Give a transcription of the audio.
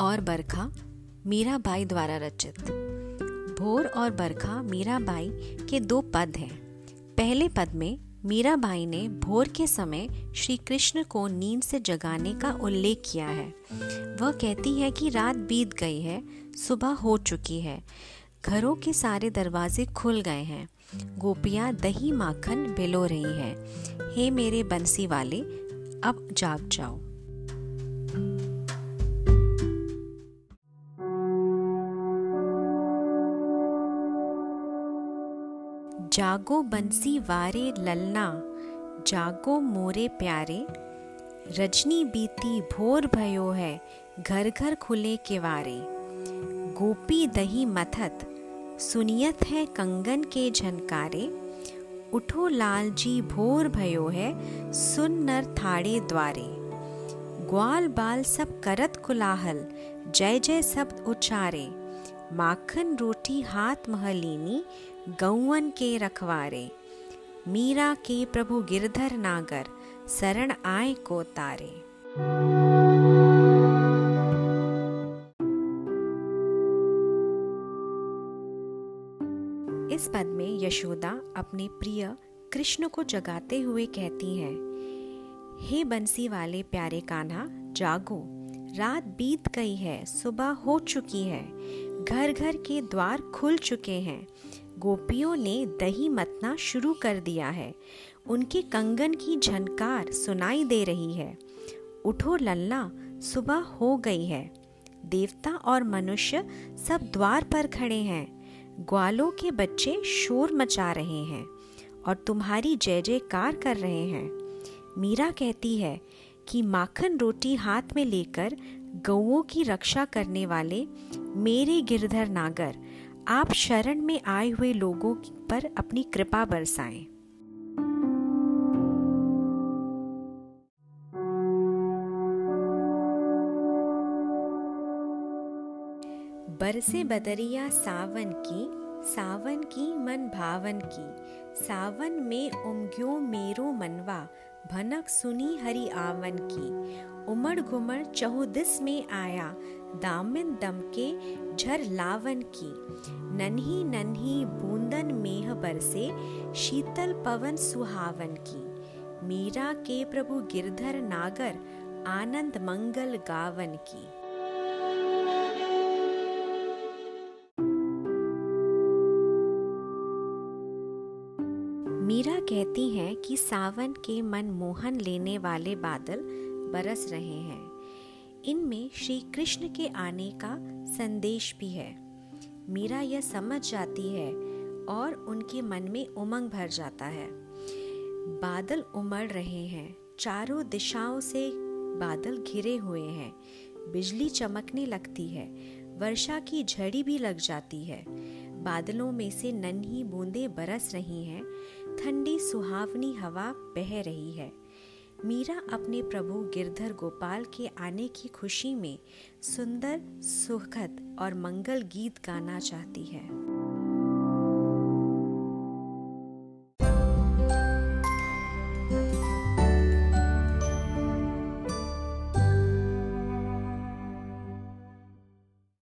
और बरखा मीराबाई द्वारा रचित। भोर और बरखा मीराबाई के दो पद हैं। पहले पद में मीराबाई ने भोर के समय श्री कृष्ण को नींद से जगाने का उल्लेख किया है। वह कहती है कि रात बीत गई है, सुबह हो चुकी है। घरों के सारे दरवाजे खुल गए हैं। गोपियाँ दही माखन बिलो रही हैं। हे मेरे बंसी वाले, अब जाग जाओ। जागो बंसी वारे ललना, जागो मोरे प्यारे, रजनी बीती भोर भयो है घर घर खुले केवारे। गोपी दही मथत, सुनियत है कंगन के झनकारे। उठो लाल जी भोर भयो है, सुन नर थाड़े द्वारे। ग्वाल बाल सब करत कुलाहल जय जय शब्द उच्चारे माखन रोटी हाथ महलीनी गौवन के रखवारे। मीरा के प्रभु गिरधर नागर, शरण आए को तारे। इस पद में यशोदा अपने प्रिय कृष्ण को जगाते हुए कहती हैं, हे बंसी वाले प्यारे कान्हा, जागो। रात बीत गई है, सुबह हो चुकी है। घर घर के द्वार खुल चुके हैं। गोपियों ने दही मतना शुरू कर दिया है। उनके कंगन की झनकार सुनाई दे रही है। उठो लल्ला, सुबह हो गई है। देवता और मनुष्य सब द्वार पर खड़े हैं। ग्वालों के बच्चे शोर मचा रहे हैं और तुम्हारी जय जयकार कर रहे हैं। मीरा कहती है कि माखन रोटी हाथ में लेकर गौओं की रक्षा करने वाले मेरे गिरधर नागर आप शरण में आए हुए लोगों पर अपनी कृपा बरसाएँ। बरसे बदरिया सावन की सावन की मन भावन की, सावन में उमग्यो मेरो मनवा भनक सुनी हरि आवन की। उमड़ घुमड़ चहुदिस में आया, दामिन दम के झर लावन की। नन्ही नन्ही बूंदन मेह बरसे शीतल पवन सुहावन की। मीरा के प्रभु गिरधर नागर, आनंद मंगल गावन की। मीरा कहती हैं कि सावन के मन मोहन लेने वाले बादल बरस रहे हैं। इनमें श्री कृष्ण के आने का संदेश भी है। मीरा यह समझ जाती है और उनके मन में उमंग भर जाता है। बादल उमड़ रहे हैं। चारों दिशाओं से बादल घिरे हुए हैं। बिजली चमकने लगती है। वर्षा की झड़ी भी लग जाती है। बादलों में से नन्ही बूंदें बरस रही हैं। ठंडी सुहावनी हवा बह रही है। मीरा अपने प्रभु गिरधर गोपाल के आने की खुशी में सुंदर, सुखद और मंगल गीत गाना चाहती है।